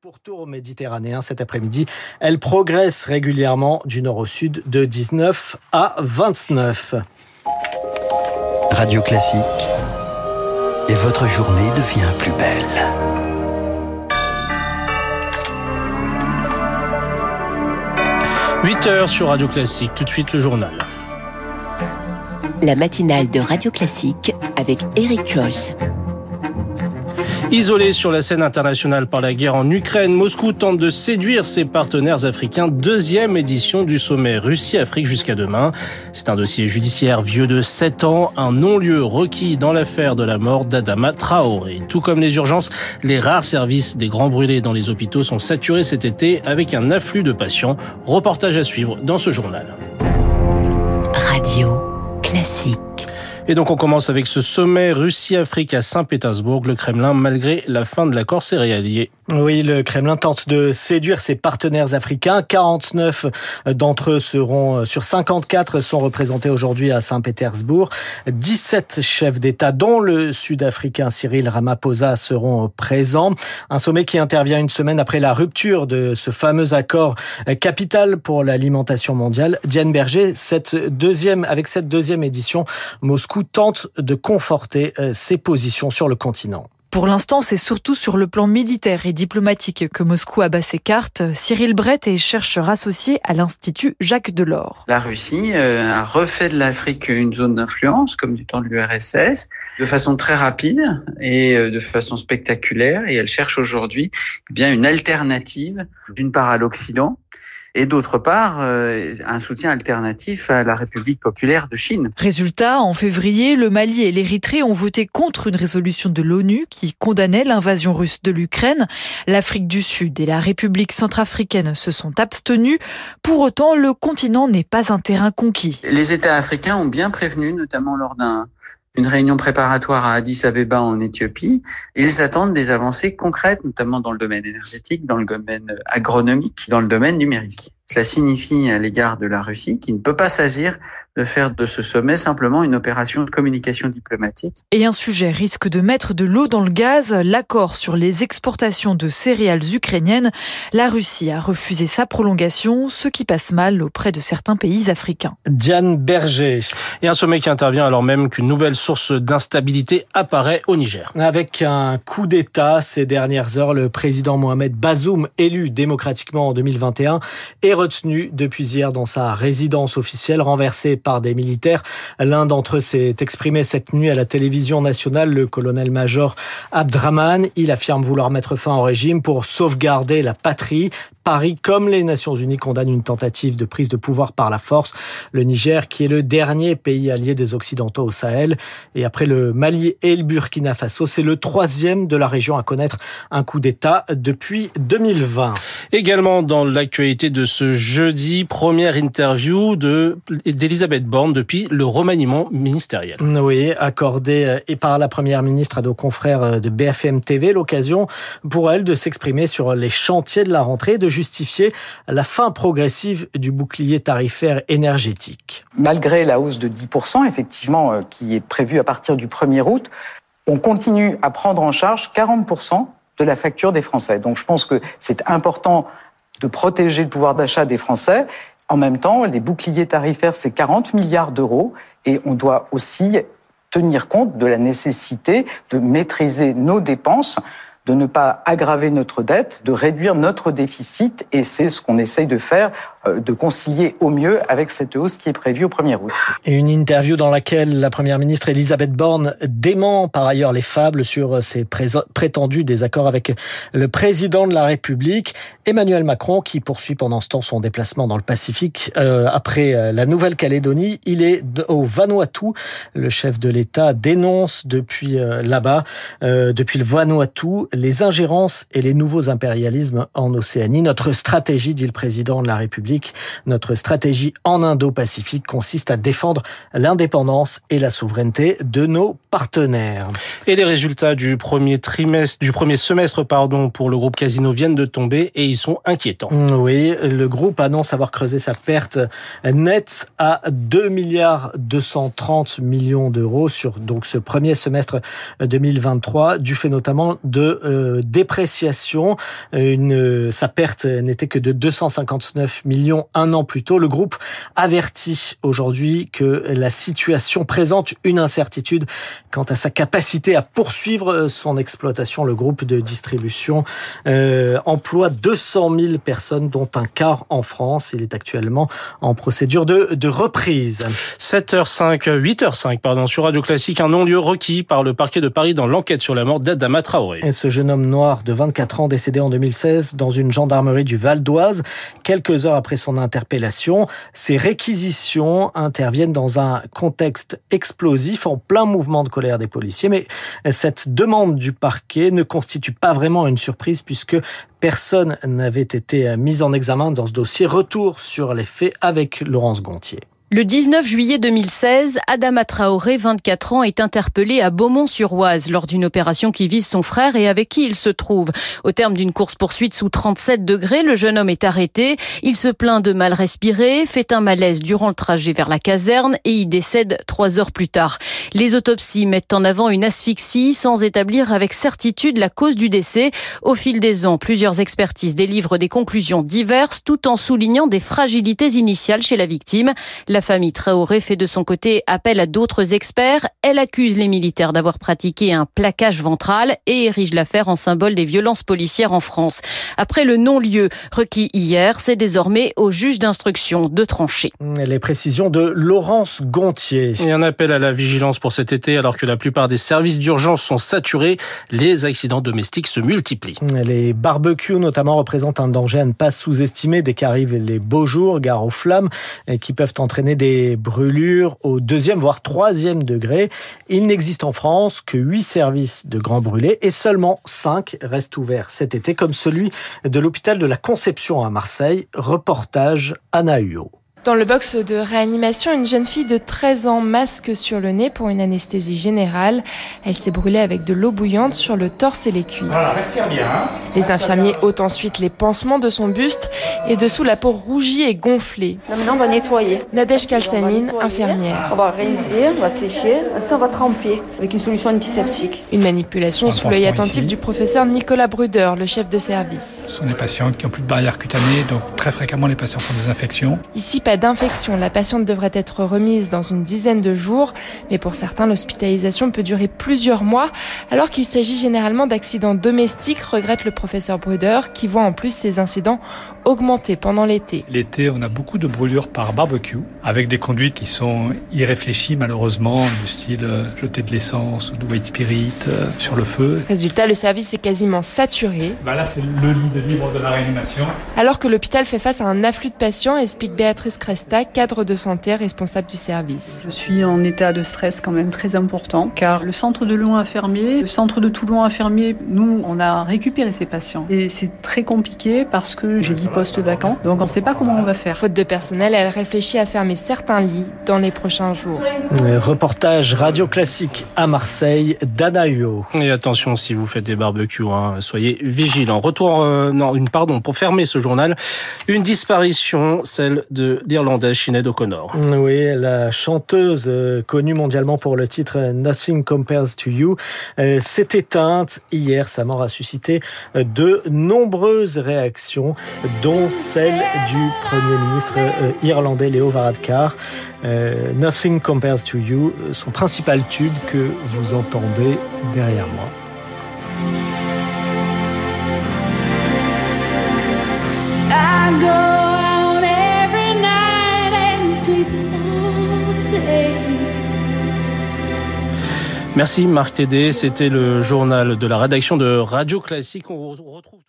pourtour méditerranéen cet après-midi. Elle progresse régulièrement du nord au sud de 19 à 29. Radio Classique. Et votre journée devient plus belle. « 8 heures sur Radio Classique, tout de suite le journal. La matinale de Radio Classique avec Eric Koch. Isolé sur la scène internationale par la guerre en Ukraine, Moscou tente de séduire ses partenaires africains. Deuxième édition du sommet Russie-Afrique jusqu'à demain. C'est un dossier judiciaire vieux de 7 ans, un non-lieu requis dans l'affaire de la mort d'Adama Traoré. Tout comme les urgences, les rares services des grands brûlés dans les hôpitaux sont saturés cet été avec un afflux de patients. Reportage à suivre dans ce journal. Radio classique. Et donc on commence avec ce sommet Russie-Afrique à Saint-Pétersbourg, le Kremlin, malgré la fin de l'accord céréalier. Oui, le Kremlin tente de séduire ses partenaires africains. 49 d'entre eux seront, euh, sur 54 sont représentés aujourd'hui à Saint-Pétersbourg. 17 chefs d'État, dont le Sud-Africain Cyril Ramaphosa, seront présents. Un sommet qui intervient une semaine après la rupture de ce fameux accord capital pour l'alimentation mondiale. Diane Berger, cette deuxième, avec cette deuxième édition, Moscou tente de conforter euh, ses positions sur le continent. Pour l'instant, c'est surtout sur le plan militaire et diplomatique que Moscou abat ses cartes. Cyril Brett est chercheur associé à l'Institut Jacques Delors. La Russie euh, a refait de l'Afrique une zone d'influence, comme du temps de l'URSS, de façon très rapide et euh, de façon spectaculaire. Et elle cherche aujourd'hui eh bien une alternative, d'une part à l'Occident, et d'autre part euh, un soutien alternatif à la République populaire de Chine. Résultat, en février, le Mali et l'Érythrée ont voté contre une résolution de l'ONU qui condamnait l'invasion russe de l'Ukraine. L'Afrique du Sud et la République centrafricaine se sont abstenus. Pour autant, le continent n'est pas un terrain conquis. Les États africains ont bien prévenu, notamment lors d'un une réunion préparatoire à Addis Abeba en Éthiopie. Ils attendent des avancées concrètes, notamment dans le domaine énergétique, dans le domaine agronomique, dans le domaine numérique. Cela signifie à l'égard de la Russie qu'il ne peut pas s'agir de faire de ce sommet simplement une opération de communication diplomatique. Et un sujet risque de mettre de l'eau dans le gaz, l'accord sur les exportations de céréales ukrainiennes. La Russie a refusé sa prolongation, ce qui passe mal auprès de certains pays africains. Diane Berger. Et un sommet qui intervient alors même qu'une nouvelle source d'instabilité apparaît au Niger. Avec un coup d'État ces dernières heures, le président Mohamed Bazoum, élu démocratiquement en 2021, est retenu depuis hier dans sa résidence officielle renversée par des militaires. L'un d'entre eux s'est exprimé cette nuit à la télévision nationale, le colonel-major Abdraman. Il affirme vouloir mettre fin au régime pour sauvegarder la patrie. Paris, comme les Nations Unies, condamne une tentative de prise de pouvoir par la force. Le Niger, qui est le dernier pays allié des Occidentaux au Sahel, et après le Mali et le Burkina Faso, c'est le troisième de la région à connaître un coup d'État depuis 2020. Également dans l'actualité de ce jeudi, première interview de d'Elisabeth Borne depuis le remaniement ministériel. Oui, accordé et par la première ministre à nos confrères de BFM TV, l'occasion pour elle de s'exprimer sur les chantiers de la rentrée, de justifier la fin progressive du bouclier tarifaire énergétique. Malgré la hausse de 10%, effectivement, euh, qui est prévue à partir du 1er août, on continue à prendre en charge 40% de la facture des Français. Donc je pense que c'est important de protéger le pouvoir d'achat des Français. En même temps, les boucliers tarifaires, c'est 40 milliards d'euros et on doit aussi tenir compte de la nécessité de maîtriser nos dépenses de ne pas aggraver notre dette, de réduire notre déficit, et c'est ce qu'on essaye de faire euh, de concilier au mieux avec cette hausse qui est prévue au 1er août. Une interview dans laquelle la première ministre Elisabeth Borne dément par ailleurs les fables sur ses prétendus désaccords avec le président de la République, Emmanuel Macron, qui poursuit pendant ce temps son déplacement dans le Pacifique euh, après euh, la Nouvelle-Calédonie. Il est au Vanuatu. Le chef de l'État dénonce depuis là-bas, depuis le Vanuatu, les ingérences et les nouveaux impérialismes en Océanie. Notre stratégie, dit le président de la République. Notre stratégie en Indo-Pacifique consiste à défendre l'indépendance et la souveraineté de nos partenaires. Et les résultats du premier trimestre, du premier semestre, pardon, pour le groupe Casino viennent de tomber et ils sont inquiétants. Oui, le groupe annonce avoir creusé sa perte nette à 2 milliards 230 millions d'euros sur donc ce premier semestre 2023, du fait notamment de euh, dépréciation. Une, sa perte n'était que de 259 millions un an plus tôt. Le groupe avertit aujourd'hui que la situation présente une incertitude quant à sa capacité à poursuivre son exploitation. Le groupe de distribution euh, emploie 200 000 personnes, dont un quart en France. Il est actuellement en procédure de, de reprise. 7h05, 8h05, pardon, sur Radio Classique, un non-lieu requis par le parquet de Paris dans l'enquête sur la mort d'Adama Traoré. Et ce jeune homme noir de 24 ans décédé en 2016 dans une gendarmerie du Val d'Oise, quelques heures après son interpellation, ces réquisitions interviennent dans un contexte explosif en plein mouvement de colère des policiers. Mais cette demande du parquet ne constitue pas vraiment une surprise puisque personne n'avait été mis en examen dans ce dossier. Retour sur les faits avec Laurence Gontier. Le 19 juillet 2016, Adama Traoré, 24 ans, est interpellé à Beaumont-sur-Oise lors d'une opération qui vise son frère et avec qui il se trouve. Au terme d'une course-poursuite sous 37 degrés, le jeune homme est arrêté. Il se plaint de mal respirer, fait un malaise durant le trajet vers la caserne et y décède trois heures plus tard. Les autopsies mettent en avant une asphyxie sans établir avec certitude la cause du décès. Au fil des ans, plusieurs expertises délivrent des conclusions diverses tout en soulignant des fragilités initiales chez la victime. Famille Traoré fait de son côté appel à d'autres experts. Elle accuse les militaires d'avoir pratiqué un plaquage ventral et érige l'affaire en symbole des violences policières en France. Après le non-lieu requis hier, c'est désormais au juge d'instruction de trancher. Les précisions de Laurence Gontier. Et un appel à la vigilance pour cet été alors que la plupart des services d'urgence sont saturés. Les accidents domestiques se multiplient. Les barbecues notamment représentent un danger à ne pas sous-estimer dès qu'arrivent les beaux jours, gare aux flammes, qui peuvent entraîner des brûlures au deuxième voire troisième degré. Il n'existe en France que huit services de grands brûlés et seulement cinq restent ouverts cet été, comme celui de l'hôpital de la Conception à Marseille. Reportage Anna Huot. Dans le box de réanimation, une jeune fille de 13 ans masque sur le nez pour une anesthésie générale. Elle s'est brûlée avec de l'eau bouillante sur le torse et les cuisses. Voilà, bien. Hein. les infirmiers ôtent ensuite les pansements de son buste et dessous la peau rougie et gonflée. maintenant on va nettoyer. Nadège Kalsanine, infirmière. On va rincer, on va sécher, ensuite on va tremper avec une solution antiseptique. Une manipulation sous l'œil attentif ici. du professeur Nicolas Bruder, le chef de service. Ce sont des patientes qui ont plus de barrière cutanée, donc très fréquemment les patients font des infections. Ici, pas d'infection. La patiente devrait être remise dans une dizaine de jours, mais pour certains, l'hospitalisation peut durer plusieurs mois, alors qu'il s'agit généralement d'accidents domestiques, regrette le professeur Bruder, qui voit en plus ces incidents augmenter pendant l'été. L'été, on a beaucoup de brûlures par barbecue, avec des conduites qui sont irréfléchies malheureusement, du style jeter de l'essence ou de white spirit euh, sur le feu. Résultat, le service est quasiment saturé. Bah là, c'est le lit de libre de la réanimation. Alors que l'hôpital fait face à un afflux de patients, explique Béatrice Cresta, cadre de santé responsable du service. Je suis en état de stress quand même très important, car le centre de Lyon a fermé, le centre de Toulon a fermé. Nous, on a récupéré ces patients. Et c'est très compliqué parce que j'ai dit poste vacant, donc on ne sait pas comment on va faire. Faute de personnel, elle réfléchit à fermer certains lits dans les prochains jours. Reportage radio classique à Marseille d'Anna Huot. Et attention si vous faites des barbecues, hein, soyez vigilants. Retour, euh, non, une pardon, pour fermer ce journal, une disparition, celle de l'Irlandaise Sinead O'Connor. Oui, la chanteuse euh, connue mondialement pour le titre Nothing Compares to You euh, s'est éteinte hier. Sa mort a suscité de nombreuses réactions, dont celle du Premier ministre irlandais Léo Varadkar. Nothing Compares to You, son principal tube que vous entendez derrière moi. I go out every night and sleep all day. Merci Marc Tédé, c'était le journal de la rédaction de Radio Classique. On retrouve